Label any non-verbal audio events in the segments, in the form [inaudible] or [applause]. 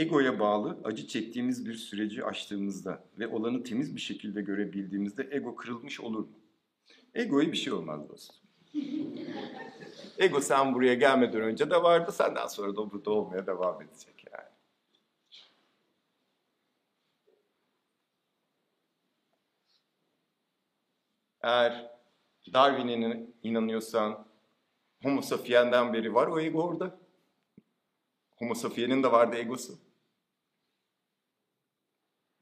Egoya bağlı acı çektiğimiz bir süreci aştığımızda ve olanı temiz bir şekilde görebildiğimizde ego kırılmış olur mu? Egoya bir şey olmaz dostum. [laughs] Ego sen buraya gelmeden önce de vardı, senden sonra da burada olmaya devam edecek yani. Eğer Darwin'e inanıyorsan Homo sapiens'den beri var o ego orada. Homo sapiens'in de vardı egosu.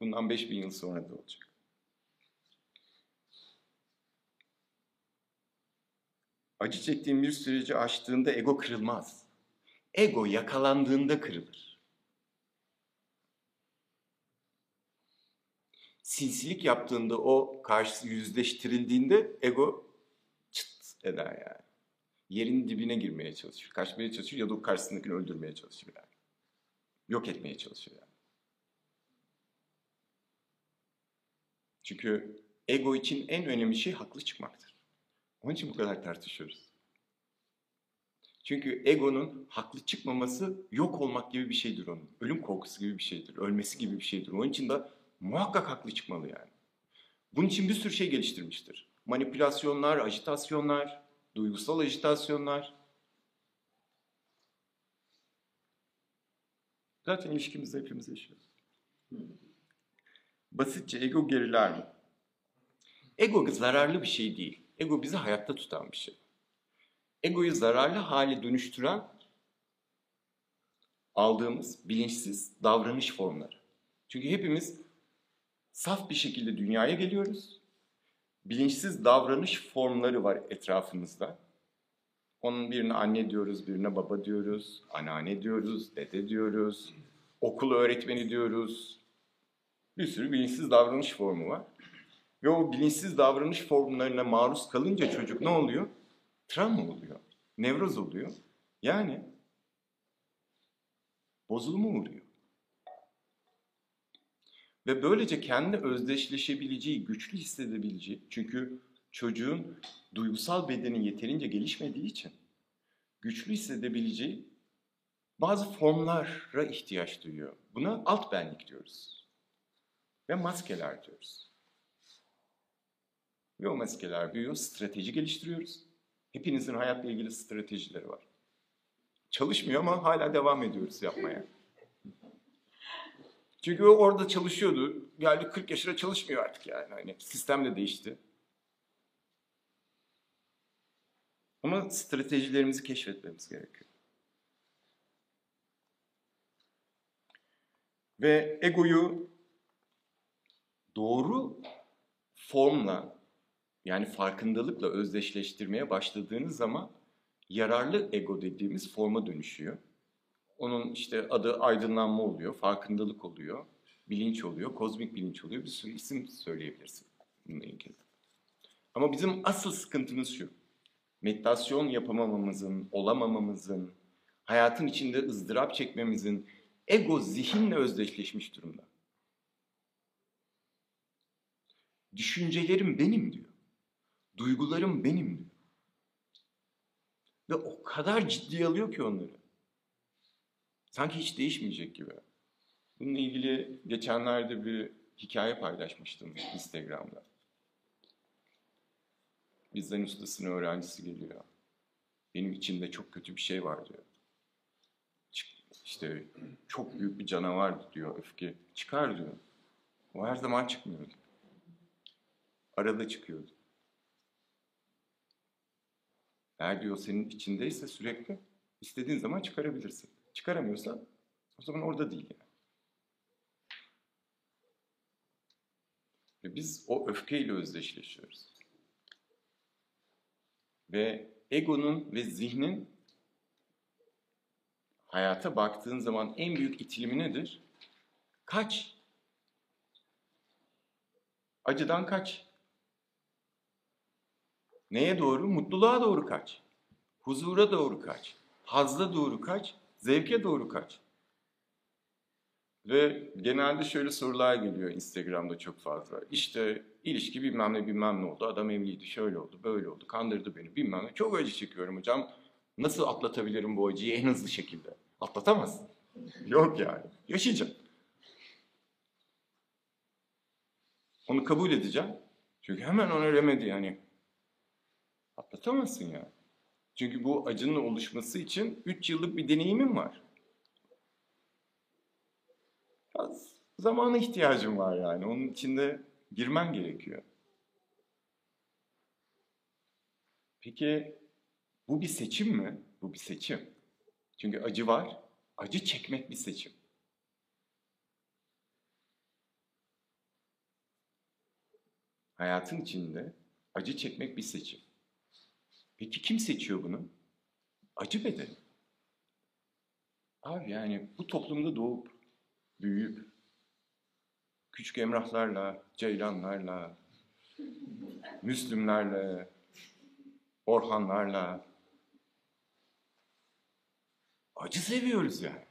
Bundan 5000 yıl sonra da olacak. Acı çektiğin bir süreci aştığında ego kırılmaz. Ego yakalandığında kırılır. Sinsilik yaptığında o karşı yüzleştirildiğinde ego çıt eder yani. Yerin dibine girmeye çalışır. Kaçmaya çalışır ya da o karşısındakini öldürmeye çalışır yani. Yok etmeye çalışır yani. Çünkü ego için en önemli şey haklı çıkmaktır. Onun için bu kadar tartışıyoruz. Çünkü egonun haklı çıkmaması yok olmak gibi bir şeydir onun. Ölüm korkusu gibi bir şeydir. Ölmesi gibi bir şeydir. Onun için de muhakkak haklı çıkmalı yani. Bunun için bir sürü şey geliştirmiştir. Manipülasyonlar, ajitasyonlar, duygusal ajitasyonlar. Zaten ilişkimizde hepimiz yaşıyoruz. Basitçe ego geriler mi? Ego zararlı bir şey değil. Ego bizi hayatta tutan bir şey. Egoyu zararlı hale dönüştüren aldığımız bilinçsiz davranış formları. Çünkü hepimiz saf bir şekilde dünyaya geliyoruz. Bilinçsiz davranış formları var etrafımızda. Onun birine anne diyoruz, birine baba diyoruz, anneanne diyoruz, dede diyoruz, okul öğretmeni diyoruz. Bir sürü bilinçsiz davranış formu var. Ve o bilinçsiz davranış formlarına maruz kalınca çocuk ne oluyor? Travma oluyor. Nevroz oluyor. Yani bozulma uğruyor. Ve böylece kendi özdeşleşebileceği, güçlü hissedebileceği, çünkü çocuğun duygusal bedeni yeterince gelişmediği için güçlü hissedebileceği bazı formlara ihtiyaç duyuyor. Buna alt benlik diyoruz. Ve maskeler diyoruz. Ve o maskeler büyüyor, strateji geliştiriyoruz. Hepinizin hayatla ilgili stratejileri var. Çalışmıyor ama hala devam ediyoruz yapmaya. [laughs] Çünkü o orada çalışıyordu. Geldi 40 yaşına çalışmıyor artık yani. Hani sistem de değişti. Ama stratejilerimizi keşfetmemiz gerekiyor. Ve egoyu doğru formla yani farkındalıkla özdeşleştirmeye başladığınız zaman yararlı ego dediğimiz forma dönüşüyor. Onun işte adı aydınlanma oluyor, farkındalık oluyor, bilinç oluyor, kozmik bilinç oluyor. Bir sürü isim söyleyebilirsin bununla ilgili. Ama bizim asıl sıkıntımız şu. Meditasyon yapamamamızın, olamamamızın, hayatın içinde ızdırap çekmemizin ego zihinle özdeşleşmiş durumda. Düşüncelerim benim diyor. Duygularım benim diyor. Ve o kadar ciddiye alıyor ki onları. Sanki hiç değişmeyecek gibi. Bununla ilgili geçenlerde bir hikaye paylaşmıştım Instagram'da. Bizden ustasının öğrencisi geliyor. Benim içimde çok kötü bir şey var diyor. İşte çok büyük bir canavar diyor öfke. Çıkar diyor. O her zaman çıkmıyordu. Arada çıkıyordu. Eğer diyor senin içindeyse sürekli istediğin zaman çıkarabilirsin. Çıkaramıyorsan o zaman orada değil yani. Ve biz o öfkeyle özdeşleşiyoruz. Ve egonun ve zihnin hayata baktığın zaman en büyük itilimi nedir? Kaç. Acıdan kaç. Neye doğru? Mutluluğa doğru kaç. Huzura doğru kaç. Hazla doğru kaç. Zevke doğru kaç. Ve genelde şöyle sorular geliyor Instagram'da çok fazla. İşte ilişki bilmem ne bilmem ne oldu. Adam evliydi, şöyle oldu, böyle oldu. Kandırdı beni bilmem ne. Çok acı çekiyorum hocam. Nasıl atlatabilirim bu acıyı en hızlı şekilde? Atlatamazsın. Yok yani. Yaşayacağım. Onu kabul edeceğim. Çünkü hemen ona remedi yani. Atlatamazsın ya. Çünkü bu acının oluşması için 3 yıllık bir deneyimim var. Biraz zamana ihtiyacım var yani. Onun içinde girmen gerekiyor. Peki bu bir seçim mi? Bu bir seçim. Çünkü acı var. Acı çekmek bir seçim. Hayatın içinde acı çekmek bir seçim. Peki kim seçiyor bunu? Acı bedeni. Abi yani bu toplumda doğup, büyüyüp, küçük emrahlarla, ceylanlarla, Müslümlerle, Orhanlarla acı seviyoruz yani.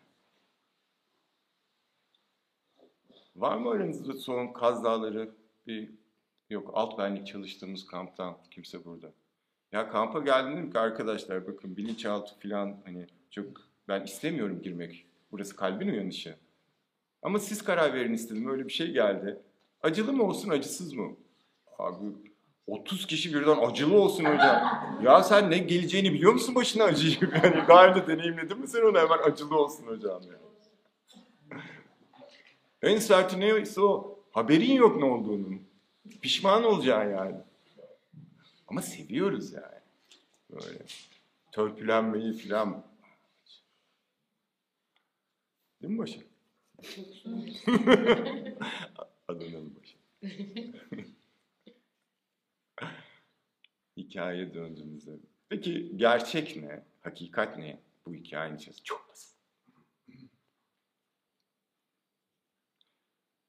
Var mı aranızda son Kaz Dağları bir yok alt benlik çalıştığımız kamptan kimse burada. Ya kampa geldim dedim ki arkadaşlar bakın bilinçaltı falan hani çok ben istemiyorum girmek. Burası kalbin uyanışı. Ama siz karar verin istedim. Öyle bir şey geldi. Acılı mı olsun acısız mı? Abi 30 kişi birden acılı olsun hocam. Ya sen ne geleceğini biliyor musun başına acıyı? [laughs] Yani daha önce deneyimledin mi sen onu hemen acılı olsun hocam ya. En serti neyse o. Haberin yok ne olduğunun. Pişman olacaksın yani. Ama seviyoruz yani. Böyle törpülenmeyi filan. Değil mi Başak? [laughs] Adanalı Başak. [laughs] Hikaye döndüğümüzde. Peki gerçek ne? Hakikat ne? Bu hikayenin içerisinde çok basit.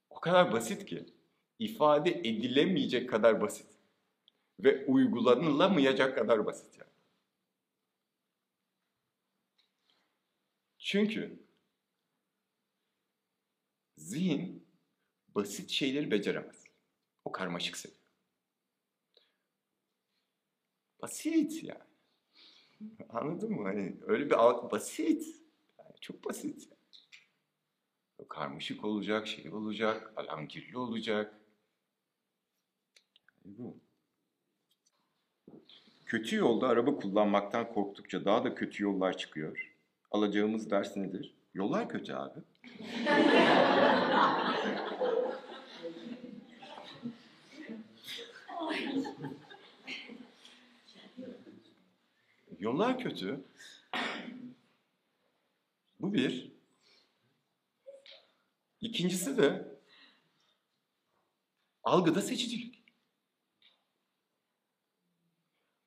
O kadar basit ki ifade edilemeyecek kadar basit ve uygulanılamayacak kadar basit yani. Çünkü zihin basit şeyleri beceremez. O karmaşık seviyor. Basit yani. [laughs] Anladın mı? Hani öyle bir basit. Yani çok basit. Yani. Karmaşık olacak, şey olacak, alangirli olacak. Bu. Kötü yolda araba kullanmaktan korktukça daha da kötü yollar çıkıyor. Alacağımız ders nedir? Yollar kötü abi. [laughs] Yollar kötü. Bu bir. İkincisi de algıda seçicilik.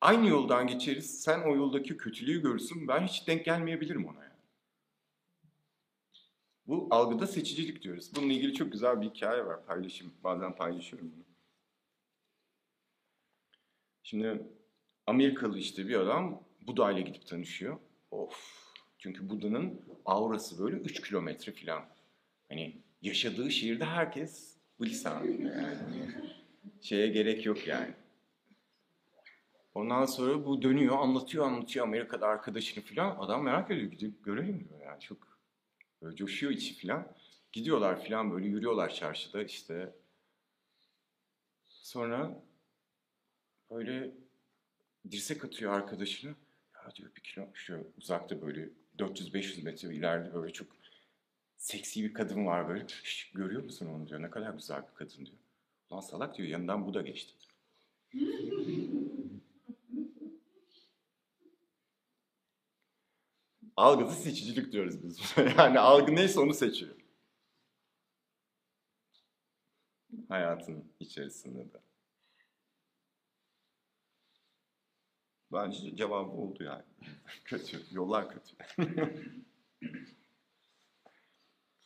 Aynı yoldan geçeriz. Sen o yoldaki kötülüğü görürsün. Ben hiç denk gelmeyebilirim ona. Yani. Bu algıda seçicilik diyoruz. Bununla ilgili çok güzel bir hikaye var. Paylaşım, bazen paylaşıyorum bunu. Şimdi Amerikalı işte bir adam Buda ile gidip tanışıyor. Of. Çünkü Buda'nın aurası böyle 3 kilometre falan. Hani yaşadığı şehirde herkes bu lisanında yani. Şeye gerek yok yani. Ondan sonra bu dönüyor, anlatıyor, anlatıyor Amerika'da arkadaşını falan. Adam merak ediyor, gidip görelim diyor yani çok böyle coşuyor içi falan. Gidiyorlar falan böyle yürüyorlar çarşıda işte. Sonra böyle dirsek atıyor arkadaşını. Ya diyor bir kilo şu uzakta böyle 400-500 metre ileride böyle çok seksi bir kadın var böyle. Şş, görüyor musun onu diyor. Ne kadar güzel bir kadın diyor. Lan salak diyor yanından bu da geçti. Algıda seçicilik diyoruz biz. [laughs] yani algı neyse onu seçiyor. Hayatın içerisinde de. Bence cevabı oldu yani. [laughs] kötü, yollar kötü. [laughs]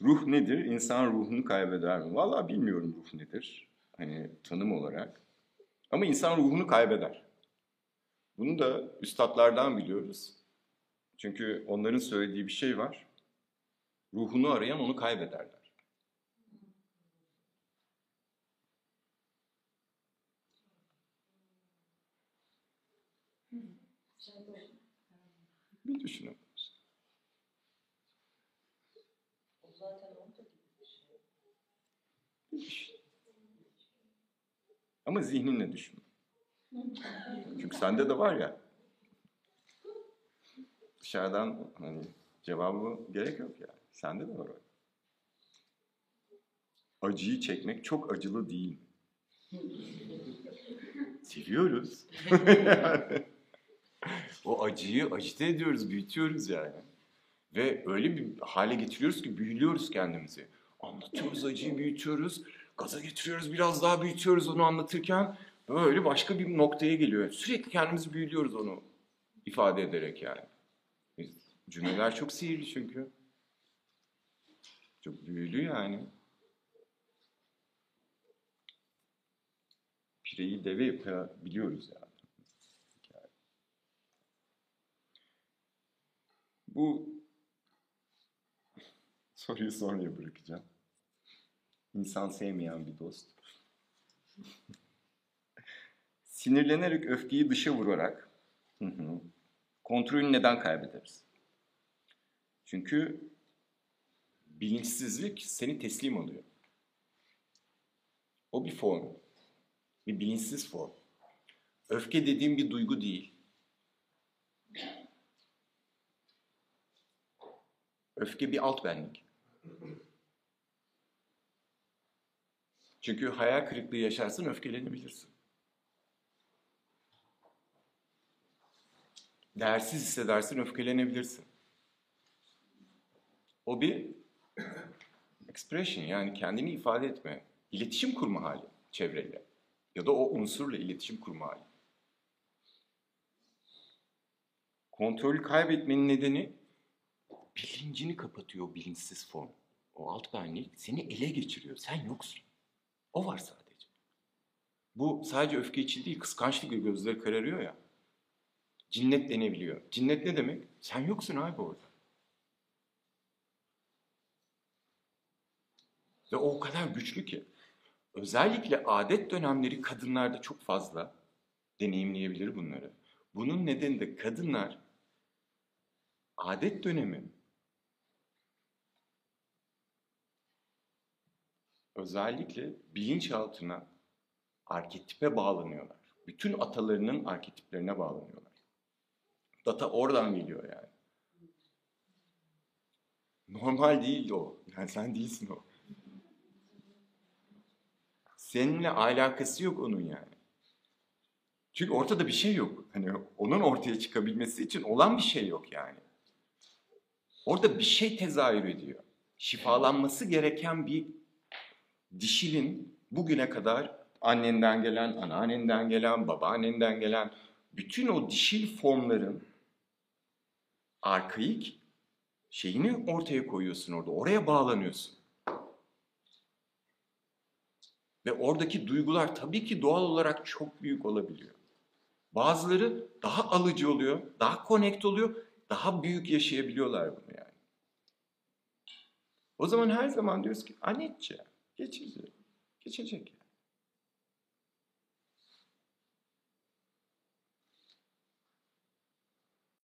ruh nedir? İnsan ruhunu kaybeder mi? Vallahi bilmiyorum ruh nedir. Hani tanım olarak. Ama insan ruhunu kaybeder. Bunu da üstadlardan biliyoruz. Çünkü onların söylediği bir şey var. Ruhunu arayan onu kaybederler. Bir düşünün. Ama zihninle düşün. Çünkü sende de var ya. Dışarıdan hani cevabı gerek yok ya. Sende de var o. Acıyı çekmek çok acılı değil. Seviyoruz. [laughs] o acıyı acite ediyoruz, büyütüyoruz yani. Ve öyle bir hale getiriyoruz ki büyülüyoruz kendimizi. Anlatıyoruz acıyı, büyütüyoruz. Gaza getiriyoruz, biraz daha büyütüyoruz onu anlatırken. Böyle başka bir noktaya geliyor. Sürekli kendimizi büyülüyoruz onu ifade ederek yani. Cümleler çok sihirli çünkü. Çok büyülü yani. Pireyi deve yapabiliyoruz yani. Bu [laughs] soruyu sonraya bırakacağım. İnsan sevmeyen bir dost. [laughs] Sinirlenerek öfkeyi dışa vurarak hı kontrolü neden kaybederiz? Çünkü bilinçsizlik seni teslim alıyor. O bir form. Bir bilinçsiz form. Öfke dediğim bir duygu değil. Öfke bir alt benlik. Çünkü hayal kırıklığı yaşarsın, öfkelenebilirsin. Değersiz hissedersin, öfkelenebilirsin. O bir expression yani kendini ifade etme, iletişim kurma hali çevreyle. Ya da o unsurla iletişim kurma hali. Kontrolü kaybetmenin nedeni bilincini kapatıyor bilinçsiz form. O alt benlik seni ele geçiriyor. Sen yoksun. O var sadece. Bu sadece öfke için değil, kıskançlıkla gözleri kararıyor ya. Cinnet denebiliyor. Cinnet ne demek? Sen yoksun abi orada. Ve o o kadar güçlü ki. Özellikle adet dönemleri kadınlarda çok fazla deneyimleyebilir bunları. Bunun nedeni de kadınlar adet dönemi özellikle bilinçaltına arketipe bağlanıyorlar. Bütün atalarının arketiplerine bağlanıyorlar. Data oradan geliyor yani. Normal değil o. Yani sen değilsin o. Seninle alakası yok onun yani. Çünkü ortada bir şey yok. Hani onun ortaya çıkabilmesi için olan bir şey yok yani. Orada bir şey tezahür ediyor. Şifalanması gereken bir dişilin bugüne kadar annenden gelen, anneannenden gelen, babaannenden gelen bütün o dişil formların arkaik şeyini ortaya koyuyorsun orada. Oraya bağlanıyorsun. Ve oradaki duygular tabii ki doğal olarak çok büyük olabiliyor. Bazıları daha alıcı oluyor, daha connect oluyor, daha büyük yaşayabiliyorlar bunu yani. O zaman her zaman diyoruz ki anneciğim geçici, geçecek.